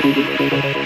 Gracias.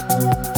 Thank you.